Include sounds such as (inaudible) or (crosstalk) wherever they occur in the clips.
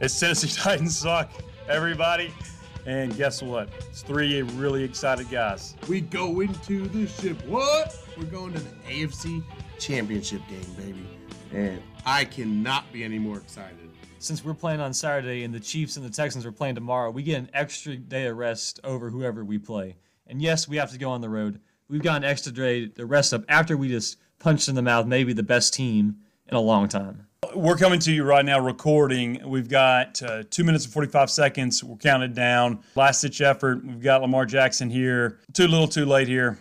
It's Tennessee (laughs) Titans suck, everybody. And guess what? It's three really excited guys. We go into the ship. What? We're going to the AFC Championship game, baby. And I cannot be any more excited. Since we're playing on Saturday and the Chiefs and the Texans are playing tomorrow, we get an extra day of rest over whoever we play. And yes, we have to go on the road. We've got an extra day to rest up after we just punched in the mouth maybe the best team in a long time. We're coming to you right now recording. We've got uh, two minutes and 45 seconds. We're counted down. Last ditch effort. We've got Lamar Jackson here. Too little, too late here.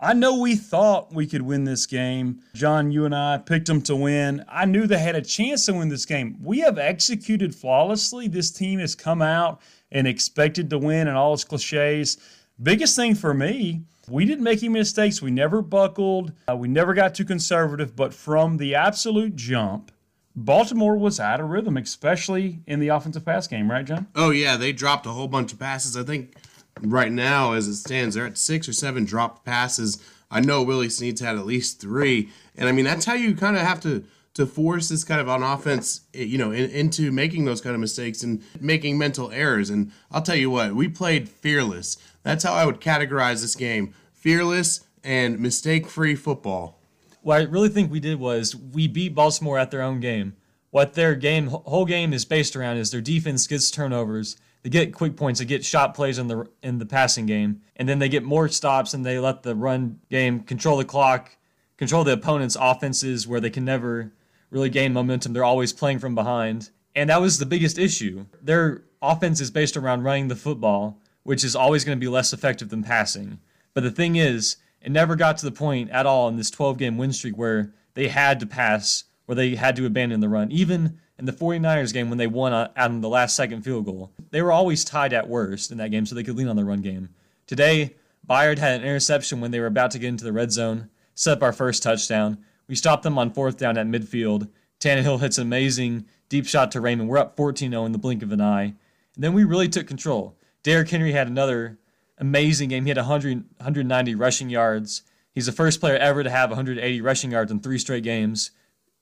I know we thought we could win this game. John, you and I picked them to win. I knew they had a chance to win this game. We have executed flawlessly. This team has come out and expected to win and all its cliches. Biggest thing for me, we didn't make any mistakes. We never buckled. Uh, we never got too conservative. But from the absolute jump, Baltimore was out of rhythm, especially in the offensive pass game, right, John? Oh, yeah. They dropped a whole bunch of passes. I think right now, as it stands, they're at six or seven dropped passes. I know Willie Snead's had at least three. And I mean, that's how you kind of have to to force this kind of on offense, eh, you know, in, into making those kind of mistakes and making mental errors. And I'll tell you what, we played fearless. That's how I would categorize this game: fearless and mistake-free football what I really think we did was we beat Baltimore at their own game. What their game whole game is based around is their defense gets turnovers, they get quick points, they get shot plays in the in the passing game, and then they get more stops and they let the run game control the clock, control the opponent's offenses where they can never really gain momentum. They're always playing from behind. And that was the biggest issue. Their offense is based around running the football, which is always going to be less effective than passing. But the thing is, it never got to the point at all in this 12 game win streak where they had to pass, where they had to abandon the run. Even in the 49ers game when they won on the last second field goal, they were always tied at worst in that game so they could lean on the run game. Today, Byard had an interception when they were about to get into the red zone, set up our first touchdown. We stopped them on fourth down at midfield. Tannehill hits an amazing deep shot to Raymond. We're up 14 0 in the blink of an eye. And then we really took control. Derrick Henry had another amazing game. He had 100, 190 rushing yards. He's the first player ever to have 180 rushing yards in three straight games,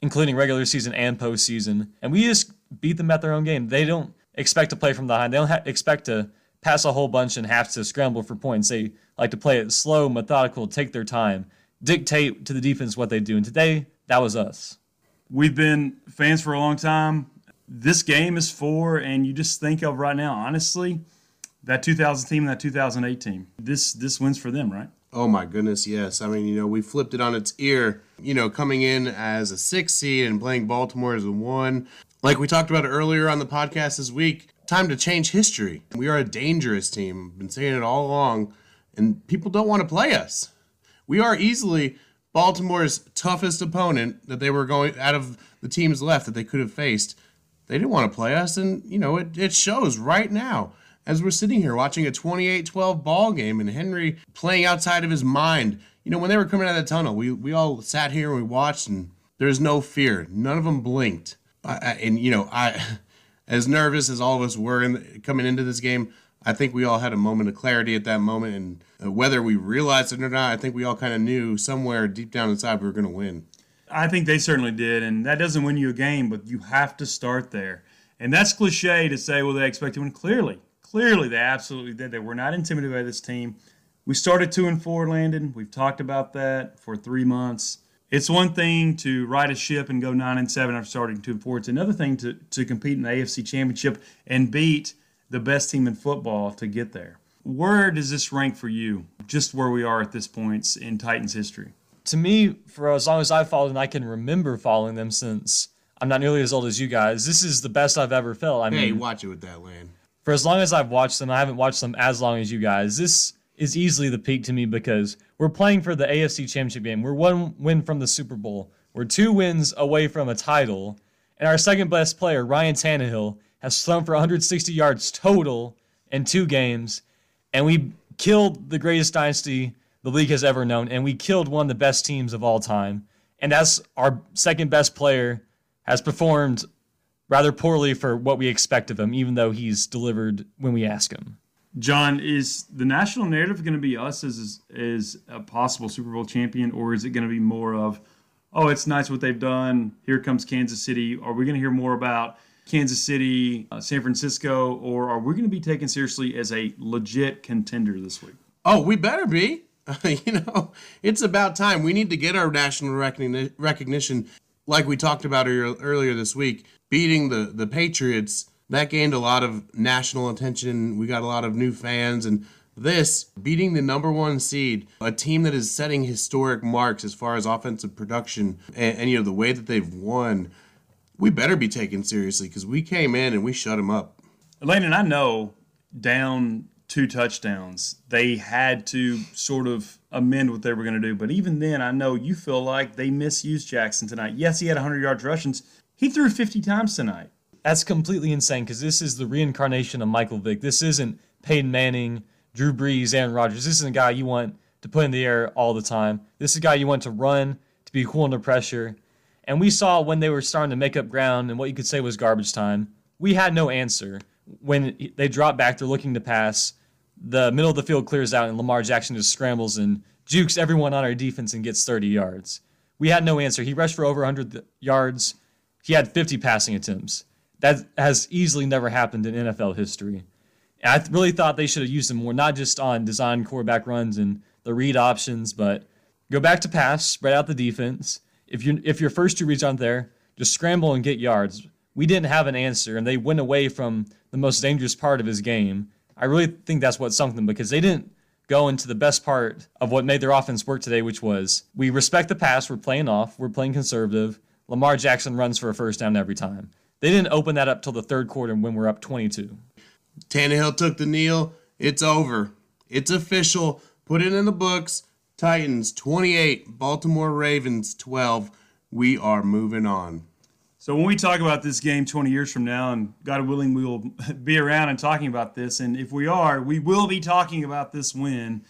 including regular season and postseason. And we just beat them at their own game. They don't expect to play from behind. They don't ha- expect to pass a whole bunch and have to scramble for points. They like to play it slow, methodical, take their time, dictate to the defense what they do. And today, that was us. We've been fans for a long time. This game is for, and you just think of right now, honestly, that 2000 team and that 2008 team. This this wins for them, right? Oh my goodness, yes. I mean, you know, we flipped it on its ear. You know, coming in as a six seed and playing Baltimore as a one. Like we talked about earlier on the podcast this week, time to change history. We are a dangerous team. Been saying it all along, and people don't want to play us. We are easily Baltimore's toughest opponent that they were going out of the teams left that they could have faced. They didn't want to play us, and you know, it, it shows right now as we're sitting here watching a 28-12 ball game and Henry playing outside of his mind. You know, when they were coming out of the tunnel, we, we all sat here and we watched and there's no fear. None of them blinked. I, I, and, you know, I, (laughs) as nervous as all of us were in, coming into this game, I think we all had a moment of clarity at that moment. And uh, whether we realized it or not, I think we all kind of knew somewhere deep down inside we were going to win. I think they certainly did. And that doesn't win you a game, but you have to start there. And that's cliche to say, well, they expect to win. Clearly, Clearly, they absolutely did. They were not intimidated by this team. We started two and four, Landon. We've talked about that for three months. It's one thing to ride a ship and go nine and seven after starting two and four. It's another thing to, to compete in the AFC Championship and beat the best team in football to get there. Where does this rank for you, just where we are at this point in Titans history? To me, for as long as I've followed and I can remember following them since I'm not nearly as old as you guys, this is the best I've ever felt. I mean, hey, watch it with that, Land for as long as I've watched them, I haven't watched them as long as you guys. This is easily the peak to me because we're playing for the AFC Championship game. We're one win from the Super Bowl. We're two wins away from a title. And our second best player, Ryan Tannehill, has thrown for 160 yards total in two games. And we killed the greatest dynasty the league has ever known. And we killed one of the best teams of all time. And that's our second best player has performed rather poorly for what we expect of him, even though he's delivered when we ask him. John, is the national narrative going to be us as as a possible Super Bowl champion, or is it going to be more of, oh, it's nice what they've done. Here comes Kansas City. Are we going to hear more about Kansas City, uh, San Francisco, or are we going to be taken seriously as a legit contender this week? Oh, we better be. (laughs) you know, it's about time. We need to get our national recogni- recognition, like we talked about earlier this week. Beating the the Patriots that gained a lot of national attention. We got a lot of new fans, and this beating the number one seed, a team that is setting historic marks as far as offensive production, and, and you know the way that they've won. We better be taken seriously because we came in and we shut them up. Landon, I know down two touchdowns, they had to sort of amend what they were going to do. But even then, I know you feel like they misused Jackson tonight. Yes, he had 100 yards rushings. He threw 50 times tonight. That's completely insane because this is the reincarnation of Michael Vick. This isn't Peyton Manning, Drew Brees, Aaron Rodgers. This is a guy you want to put in the air all the time. This is a guy you want to run, to be cool under pressure. And we saw when they were starting to make up ground and what you could say was garbage time, we had no answer. When they drop back, they're looking to pass the middle of the field clears out and Lamar Jackson just scrambles and jukes everyone on our defense and gets 30 yards. We had no answer. He rushed for over 100 yards. He had 50 passing attempts. That has easily never happened in NFL history. And I really thought they should have used him more, not just on design quarterback runs and the read options, but go back to pass, spread out the defense. If you if your first two reads aren't there, just scramble and get yards. We didn't have an answer, and they went away from the most dangerous part of his game I really think that's what sunk them because they didn't go into the best part of what made their offense work today, which was we respect the pass, we're playing off, we're playing conservative. Lamar Jackson runs for a first down every time. They didn't open that up till the third quarter when we're up 22. Tannehill took the kneel. It's over. It's official. Put it in the books. Titans 28, Baltimore Ravens 12. We are moving on. So when we talk about this game 20 years from now, and God willing, we will (laughs) be around and talking about this, and if we are, we will be talking about this win.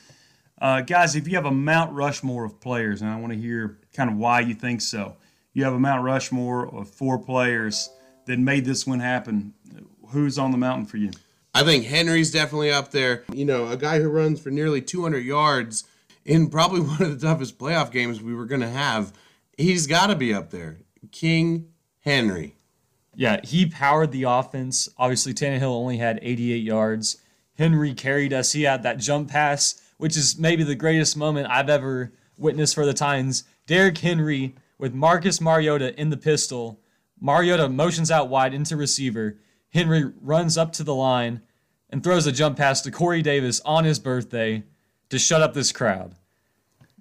Uh, guys, if you have a Mount Rushmore of players, and I want to hear kind of why you think so, you have a Mount Rushmore of four players that made this win happen. Who's on the mountain for you? I think Henry's definitely up there. You know, a guy who runs for nearly 200 yards in probably (laughs) one of the toughest playoff games we were going to have. He's got to be up there. King Henry. Yeah, he powered the offense. Obviously, Tannehill only had 88 yards. Henry carried us. He had that jump pass, which is maybe the greatest moment I've ever witnessed for the Titans. Derrick Henry with Marcus Mariota in the pistol. Mariota motions out wide into receiver. Henry runs up to the line and throws a jump pass to Corey Davis on his birthday to shut up this crowd.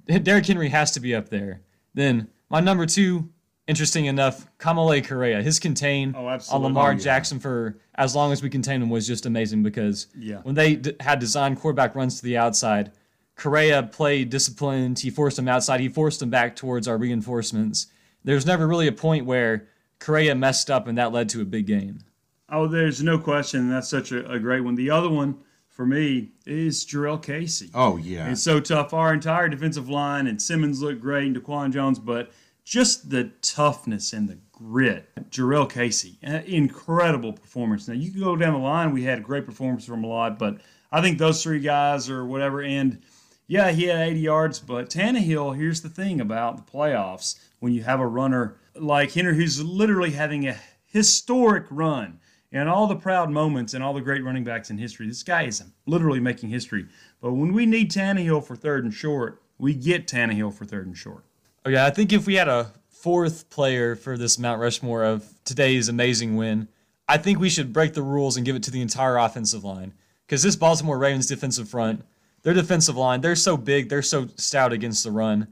Derrick Henry has to be up there. Then my number two interesting enough, Kamalei Correa, his contain oh, on Lamar oh, yeah. Jackson for as long as we contained him was just amazing because yeah. when they d- had designed quarterback runs to the outside, Correa played disciplined. He forced him outside. He forced him back towards our reinforcements. There's never really a point where Correa messed up and that led to a big gain. Oh, there's no question. That's such a, a great one. The other one for me is Jurrell Casey. Oh, yeah. It's so tough. Our entire defensive line and Simmons looked great and Daquan Jones, but – just the toughness and the grit. Jurrell Casey, incredible performance. Now you can go down the line. We had a great performance from a lot, but I think those three guys or whatever. And yeah, he had 80 yards, but Tannehill. Here's the thing about the playoffs: when you have a runner like Henry, who's literally having a historic run. And all the proud moments and all the great running backs in history. This guy is literally making history. But when we need Tannehill for third and short, we get Tannehill for third and short. Oh, I think if we had a fourth player for this Mount Rushmore of today's amazing win, I think we should break the rules and give it to the entire offensive line. Because this Baltimore Ravens defensive front, their defensive line, they're so big, they're so stout against the run.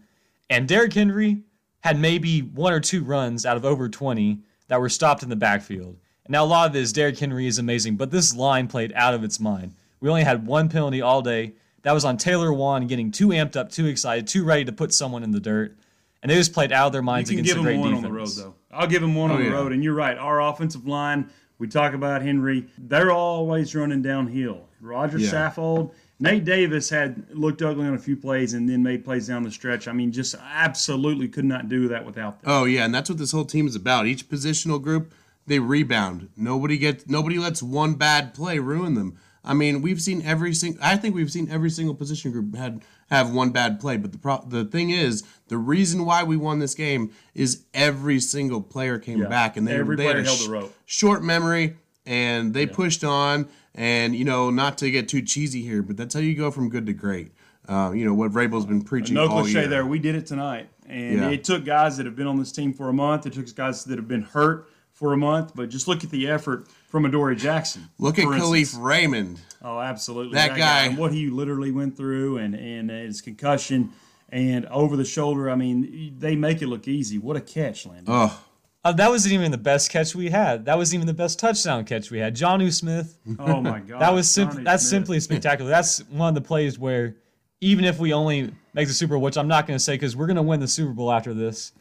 And Derrick Henry had maybe one or two runs out of over 20 that were stopped in the backfield. And now a lot of this, Derrick Henry is amazing, but this line played out of its mind. We only had one penalty all day. That was on Taylor Lewan getting too amped up, too excited, too ready to put someone in the dirt and they just played out of their minds you can against give a great one defense. on the road, though. I'll give them one oh, on the yeah. road, and you're right. Our offensive line, we talk about Henry, they're always running downhill. Rodger yeah. Saffold, Nate Davis had looked ugly on a few plays and then made plays down the stretch. I mean, just absolutely could not do that without them. Oh yeah, and that's what this whole team is about. Each positional group, they rebound. Nobody gets nobody lets one bad play ruin them. I mean, we've seen every single. I think we've seen every single position group had have one bad play. But the pro- the thing is, the reason why we won this game is every single player came Yeah. back and they, Every they had a sh- the rope. short memory and they pushed on. And you know, not to get too cheesy here, but that's how you go from good to great. Uh, you know what Vrabel's been preaching No cliche year. there. We did it tonight, and Yeah. it took guys that have been on this team for a month. It took guys that have been hurt for a month. But just look at the effort from Adoree Jackson. Look at for Kalif instance. Raymond. Oh, absolutely. That guy- and what he literally went through, and and his concussion, and over the shoulder. I mean, they make it look easy. What a catch, Landon. Oh, Uh, that wasn't even the best catch we had. That wasn't even the best touchdown catch we had. Jonnu Smith. Oh my (laughs) God. That was simple. Jonnu That's Smith. simply spectacular. That's one of the plays where, even if we only make the Super Bowl, which I'm not going to say because we're going to win the Super Bowl after this,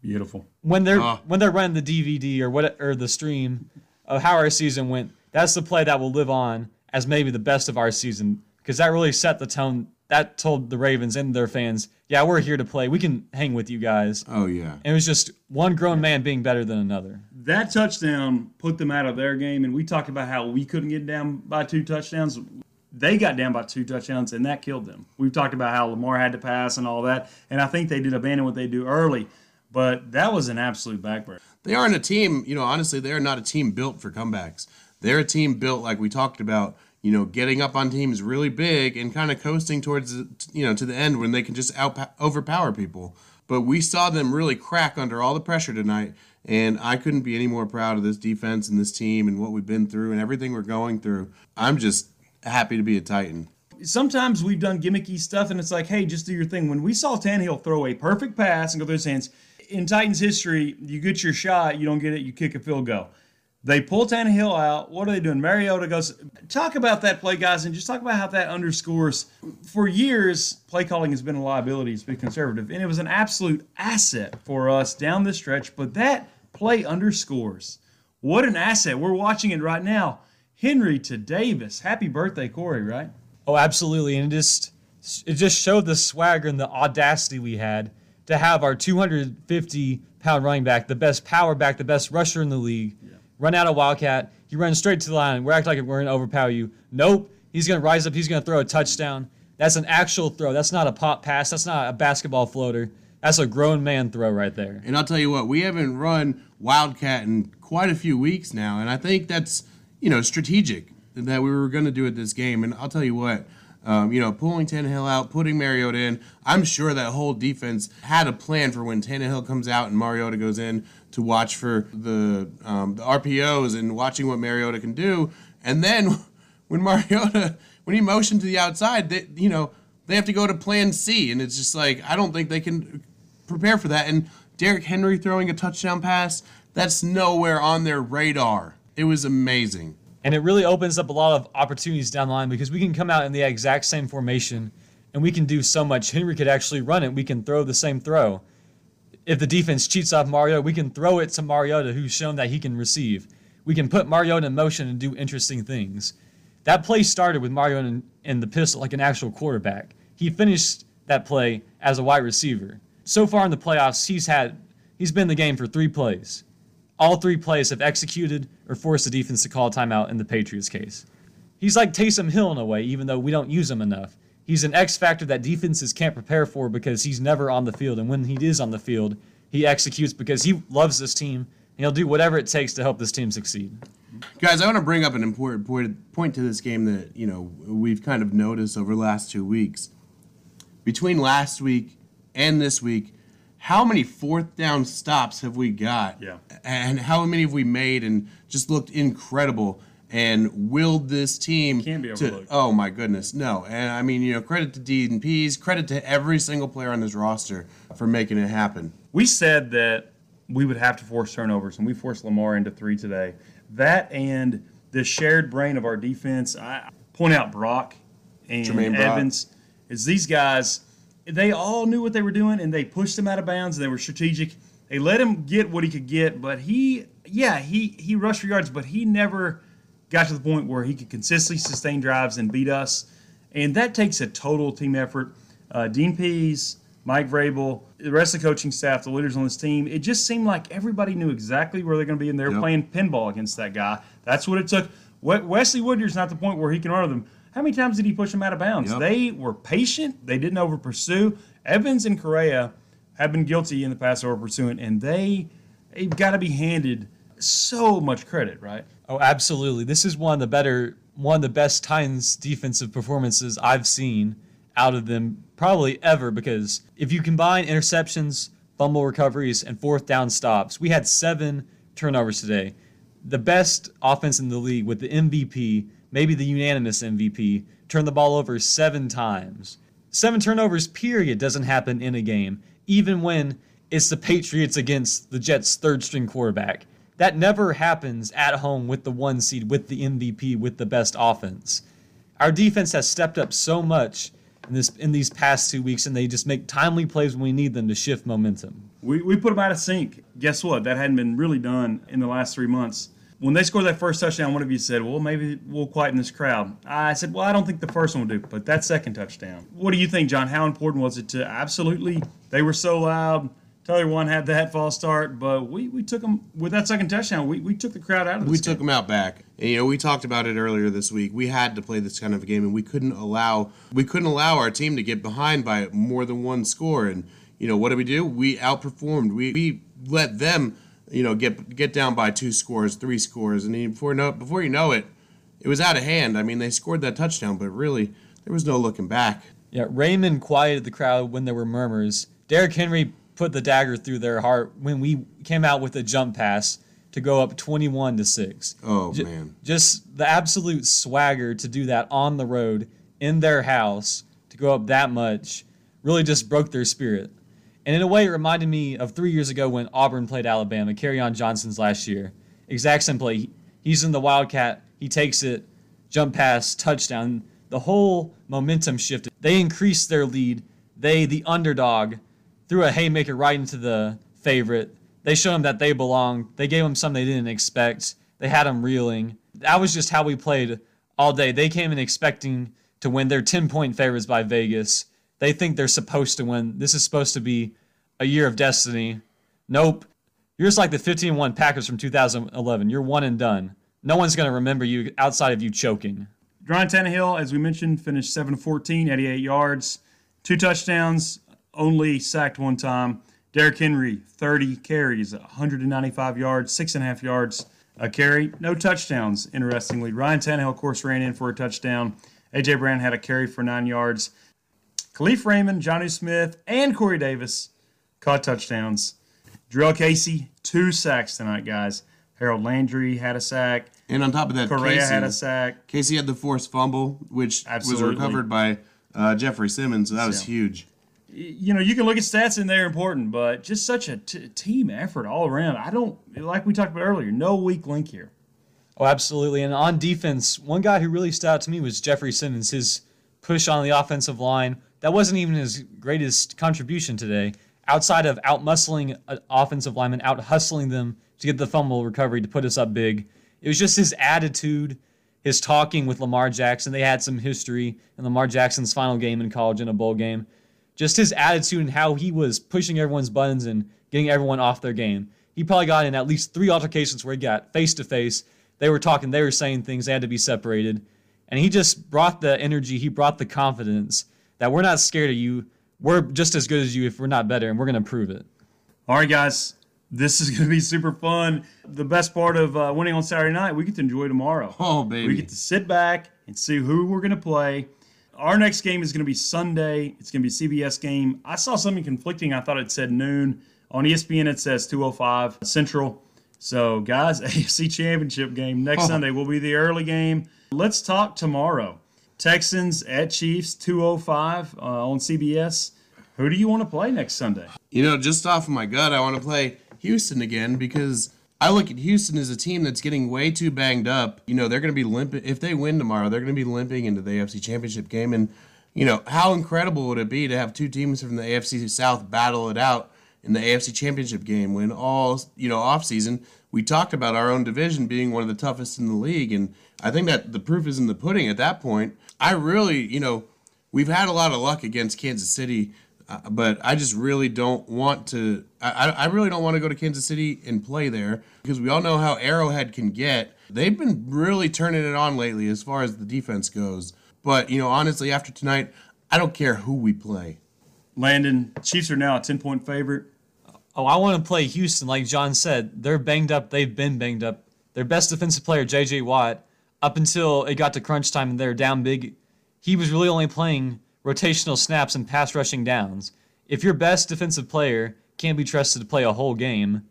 beautiful. when they're Ah. when they're running the DVD or what or the stream of how our season went, that's the play that will live on as maybe the best of our season because that really set the tone. That told the Ravens and their fans, yeah, we're here to play. We can hang with you guys. oh yeah. And it was just one grown man being better than another. That touchdown put them out of their game, and we talked about how we couldn't get down by two touchdowns. They got down by two touchdowns, and that killed them. We've talked about how Lamar had to pass and all that, and I think they did abandon what they do early, but that was an absolute backbreaker. They aren't a team, you know, honestly, they are not a team built for comebacks. They're a team built, like we talked about, you know, getting up on teams really big and kind of coasting towards, you know, to the end when they can just out overpower people. But we saw them really crack under all the pressure tonight, and I couldn't be any more proud of this defense and this team and what we've been through and everything we're going through. I'm just happy to be a Titan. Sometimes we've done gimmicky stuff, and it's like, hey, just do your thing. When we saw Tannehill throw a perfect pass and go through his hands, in Titans history, you get your shot, you don't get it, you kick a field goal. They pull Tannehill out. What are they doing? Mariota goes. Talk about that play, guys, and just talk about how that underscores. For years, play calling has been a liability. It's been conservative, and it was an absolute asset for us down the stretch. But that play underscores what an asset. We're watching it right now. Henry to Davis. Happy birthday, Corey! Right? Oh, absolutely, and it just it just showed the swagger and the audacity we had to have our 250 pound running back, the best power back, the best rusher in the league, run out of wildcat. He runs straight to the line. We're acting like we're going to overpower you. Nope. He's going to rise up. He's going to throw a touchdown. That's an actual throw. That's not a pop pass. That's not a basketball floater. That's a grown man throw right there. And I'll tell you what, we haven't run Wildcat in quite a few weeks now, and I think that's you know strategic that we were going to do it this game. And I'll tell you what, um, you know, pulling Tannehill out, putting Mariota in, I'm sure that whole defense had a plan for when Tannehill comes out and Mariota goes in to watch for the um, the RPOs and watching what Mariota can do, and then (laughs) when Mariota when he motioned to the outside, they, you know. They have to go to plan C, and it's just like I don't think they can prepare for that. And Derrick Henry throwing a touchdown pass, that's nowhere on their radar. It was amazing. And it really opens up a lot of opportunities down the line because we can come out in the exact same formation and we can do so much. Henry could actually run it. We can throw the same throw. If the defense cheats off Mario, we can throw it to Mariota, who's shown that he can receive. We can put Mariota in motion and do interesting things. That play started with Mariota in, in the pistol, like an actual quarterback. He finished that play as a wide receiver. So far in the playoffs, he's had he's been in the game for three plays. All three plays have executed or forced the defense to call a timeout in the Patriots case. He's like Taysom Hill in a way, even though we don't use him enough. He's an X factor that defenses can't prepare for because he's never on the field. And when he is on the field, he executes because he loves this team and he'll do whatever it takes to help this team succeed. Guys, I want to bring up an important point, point to this game that, you know, we've kind of noticed over the last two weeks. Between last week and this week, how many fourth down stops have we got? Yeah. And how many have we made and just looked incredible and willed this team Can't be to overlooked. Oh my goodness, no. And I mean, you know, credit to Dean Pees, credit to every single player on this roster for making it happen. We said that we would have to force turnovers, and we forced Lamar into three today. That and the shared brain of our defense. I point out Brock and Jermaine Brock. Evans. Is these guys? They all knew what they were doing, and they pushed him out of bounds. And they were strategic. They let him get what he could get, but he, yeah, he he rushed for yards, but he never got to the point where he could consistently sustain drives and beat us. And that takes a total team effort. Uh, Dean Pees, Mike Vrabel, the rest of the coaching staff, the leaders on this team, it just seemed like everybody knew exactly where they're going to be, and they were Yep. playing pinball against that guy. That's what it took. Wesley Woodyard's not the point where he can run with them. How many times did he push them out of bounds? Yep. They were patient. They didn't over pursue. Evans and Correa have been guilty in the past of over pursuing, and they they've got to be handed so much credit, right? Oh, absolutely. This is one of the better, one of the best Titans defensive performances I've seen out of them probably ever. Because if you combine interceptions, fumble recoveries, and fourth down stops, we had seven turnovers today. The best offense in the league with the MVP, maybe the unanimous MVP, turned the ball over seven times. Seven turnovers, period, doesn't happen in a game, even when it's the Patriots against the Jets' third string quarterback. That never happens at home with the one seed, with the MVP, with the best offense. Our defense has stepped up so much in this in these past two weeks, and they just make timely plays when we need them to shift momentum. We, we put them out of sync. Guess what? That hadn't been really done in the last three months. When they scored that first touchdown, one of you said, Well, maybe we'll quieten this crowd. I said, Well, I don't think the first one will do, but that second touchdown. What do you think, John? How important was it to absolutely? They were so loud. Taylor Lewan had that false start, but we, we took them with that second touchdown. We, we took the crowd out of we game. took them out back and you know we talked about it earlier this week we had to play this kind of a game and we couldn't allow we couldn't allow our team to get behind by more than one score and you know what did we do we outperformed we, we let them you know get get down by two scores three scores and before no before you know it it was out of hand i mean they scored that touchdown but really there was no looking back Yeah, Raymond quieted the crowd when there were murmurs. Derrick Henry put the dagger through their heart when we came out with a jump pass to go up 21 to 6. oh Ju- man Just the absolute swagger to do that on the road in their house to go up that much really just broke their spirit. And in a way, it reminded me of three years ago when Auburn played Alabama, Kerryon Johnson's last year. Exact same play. He's in the Wildcat, he takes it, jump pass, touchdown. The whole momentum shifted. They increased their lead. They, the underdog, threw a haymaker right into the favorite. They showed them that they belong. They gave them something they didn't expect. They had them reeling. That was just how we played all day. They came in expecting to win. They're 10 point favorites by Vegas. They think they're supposed to win. This is supposed to be a year of destiny. Nope. You're just like the 15 1 Packers from 2011. You're one and done. No one's going to remember you outside of you choking. Ryan Tannehill, as we mentioned, finished 7 14, 88 yards, two touchdowns, only sacked one time. Derrick Henry, 30 carries, 195 yards, six and a half yards a carry, no touchdowns, interestingly. Ryan Tannehill, of course, ran in for a touchdown. A.J. Brown had a carry for nine yards. Kalif Raymond, Jonnu Smith, and Corey Davis caught touchdowns. Jurrell Casey, two sacks tonight, guys. Harold Landry had a sack. and on top of that Correa Casey, had a sack. Casey had the forced fumble which Absolutely. was recovered by uh, jeffrey simmons so that was Yeah. huge you know, you can look at stats and they're important, but just such a t- team effort all around. I don't like we talked about earlier. No weak link here. Oh, absolutely. And on defense, one guy who really stood out to me was Jeffrey Simmons. His push on the offensive line, that wasn't even his greatest contribution today. Outside of out muscling uh, offensive linemen, out hustling them to get the fumble recovery to put us up big, it was just his attitude, his talking with Lamar Jackson. They had some history in Lamar Jackson's final game in college in a bowl game. Just his attitude and how he was pushing everyone's buttons and getting everyone off their game. He probably got in at least three altercations where he got face to face. They were talking, they were saying things, they had to be separated. And he just brought the energy, he brought the confidence that we're not scared of you. We're just as good as you if we're not better, and we're going to prove it. All right, guys, this is going to be super fun. The best part of uh, winning on Saturday night, we get to enjoy tomorrow. oh baby We get to sit back and see who we're going to play. Our next game is going to be Sunday. It's going to be a CBS game. I saw something conflicting. I thought it said noon. On ESPN, it says 205 Central. So, guys, (laughs) AFC Championship game next Oh. Sunday will be the early game. Let's talk tomorrow. Texans at Chiefs 205 uh, on CBS. Who do you want to play next Sunday? You know, just off of my gut, I want to play Houston again because I look at Houston as a team that's getting way too banged up. You know, they're going to be limping. If they win tomorrow, they're going to be limping into the AFC Championship game. And, you know, how incredible would it be to have two teams from the AFC South battle it out in the AFC Championship game when all, you know, offseason we talked about our own division being one of the toughest in the league. And I think that the proof is in the pudding at that point. I really, you know, we've had a lot of luck against Kansas City, uh, but I just really don't want to. I, I I really don't want to go to Kansas City and play there because we all know how Arrowhead can get. They've been really turning it on lately as far as the defense goes. But, you know, honestly, after tonight, I don't care who we play. Landon, Chiefs are now a 10 point favorite. Oh, I want to play Houston. Like John said, they're banged up. They've been banged up. Their best defensive player, J.J. Watt, up until it got to crunch time and they're down big, he was really only playing rotational snaps and pass rushing downs. If your best defensive player can't be trusted to play a whole game,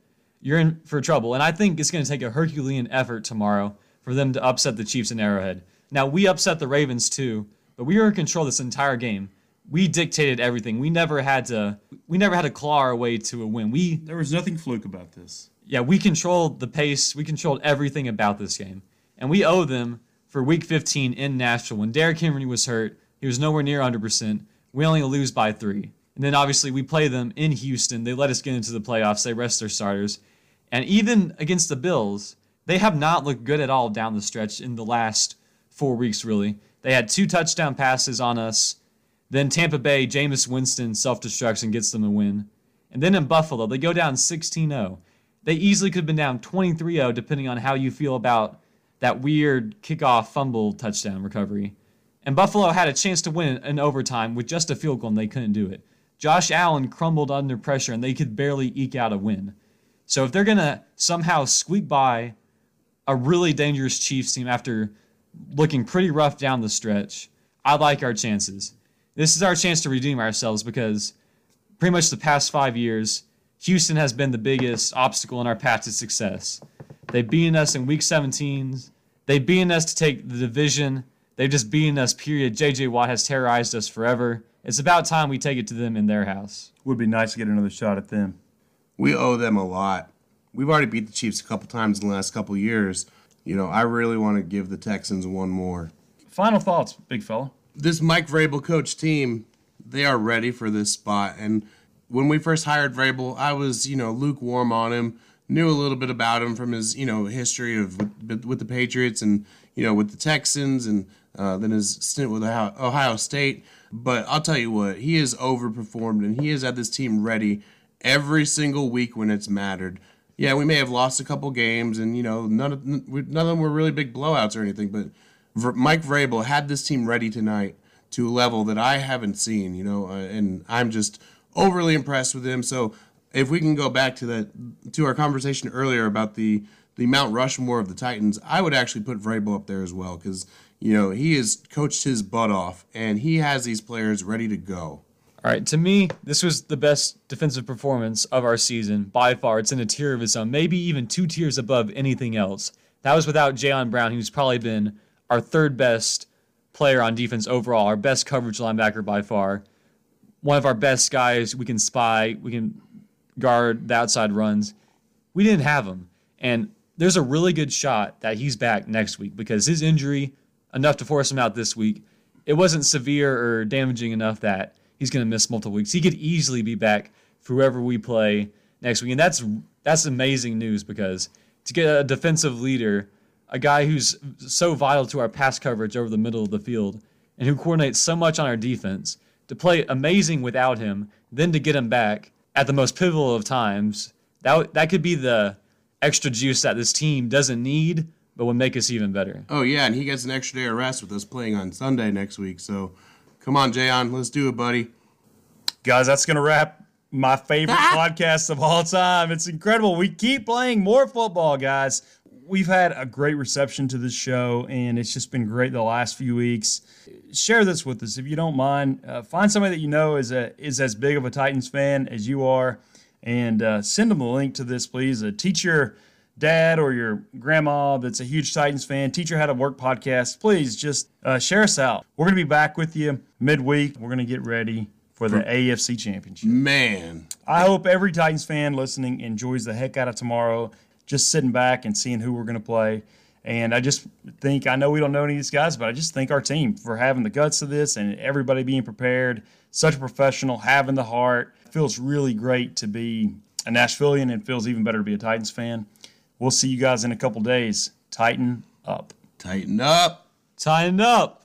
you're in for trouble. And I think it's going to take a Herculean effort tomorrow for them to upset the Chiefs in Arrowhead. Now, we upset the Ravens too, but we were in control this entire game. We dictated everything. We never had to we never had to claw our way to a win. We There was nothing fluke about this. yeah, we controlled the pace. We controlled everything about this game. And we owe them for week 15 in Nashville. When Derrick Henry was hurt, he was nowhere near 100%. We only lose by three. And then obviously we play them in Houston. They let us get into the playoffs. They rest their starters. And even against the Bills, they have not looked good at all down the stretch in the last four weeks, really. They had two touchdown passes on us. Then Tampa Bay, Jameis Winston self destructs and gets them a win. And then in Buffalo, they go down 16 0. They easily could have been down 23 0, depending on how you feel about that weird kickoff fumble touchdown recovery. And Buffalo had a chance to win in overtime with just a field goal, and they couldn't do it. Josh Allen crumbled under pressure, and they could barely eke out a win. So if they're going to somehow squeak by a really dangerous Chiefs team after looking pretty rough down the stretch, I like our chances. This is our chance to redeem ourselves because pretty much the past five years, Houston has been the biggest obstacle in our path to success. They've beaten us in week 17s. They've beaten us to take the division. They've just beaten us, period. JJ Watt has terrorized us forever. It's about time we take it to them in their house. Would be nice to get another shot at them. We owe them a lot. We've already beat the Chiefs a couple times in the last couple years. You know, I really want to give the Texans one more. Final thoughts, big fella. This Mike Vrabel coach team, they are ready for this spot. And when we first hired Vrabel, I was, you know, lukewarm on him. Knew a little bit about him from his, you know, history of with, with the Patriots and you know with the Texans and uh, then his stint with Ohio, State. But I'll tell you what, he has overperformed and he has had this team ready every single week when it's mattered. Yeah, we may have lost a couple games, and you know none of none of them were really big blowouts or anything. But Mike Vrabel had this team ready tonight to a level that I haven't seen. You know, uh, and I'm just overly impressed with him. So if we can go back to that to our conversation earlier about the the Mount Rushmore of the Titans, I would actually put Vrabel up there as well because you know he has coached his butt off and he has these players ready to go. All right, to me, this was the best defensive performance of our season by far. It's in a tier of its own, maybe even two tiers above anything else. That was without Jayon Brown, who's probably been our third best player on defense overall, our best coverage linebacker by far, one of our best guys. We can spy, we can guard the outside runs. We didn't have him, and there's a really good shot that he's back next week because his injury, enough to force him out this week, it wasn't severe or damaging enough that he's going to miss multiple weeks. He could easily be back for whoever we play next week, and that's that's amazing news because to get a defensive leader, a guy who's so vital to our pass coverage over the middle of the field, and who coordinates so much on our defense, to play amazing without him, then to get him back at the most pivotal of times, that that could be the extra juice that this team doesn't need, but would make us even better. Oh yeah, and he gets an extra day of rest with us playing on Sunday next week. So, come on, Jayon, let's do it, buddy. Guys, that's going to wrap my favorite (laughs) podcast of all time. It's incredible. We keep playing more football, guys. We've had a great reception to this show, and it's just been great the last few weeks. Share this with us if you don't mind. Uh, find somebody that you know is a, is as big of a Titans fan as you are, and uh, send them a link to this, please. Uh, teach your dad or your grandma that's a huge Titans fan. Teach her how to work podcast. Please just uh, share us out. We're going to be back with you midweek. We're going to get ready for the AFC Championship. Man, I hope every Titans fan listening enjoys the heck out of tomorrow, just sitting back and seeing who we're going to play. And I just think, I know we don't know any of these guys, but I just thank our team for having the guts of this and everybody being prepared. Such a professional, having the heart. It feels really great to be a Nashvilleian and it feels even better to be a Titans fan. We'll see you guys in a couple days. Tighten up. tighten up. Tighten up.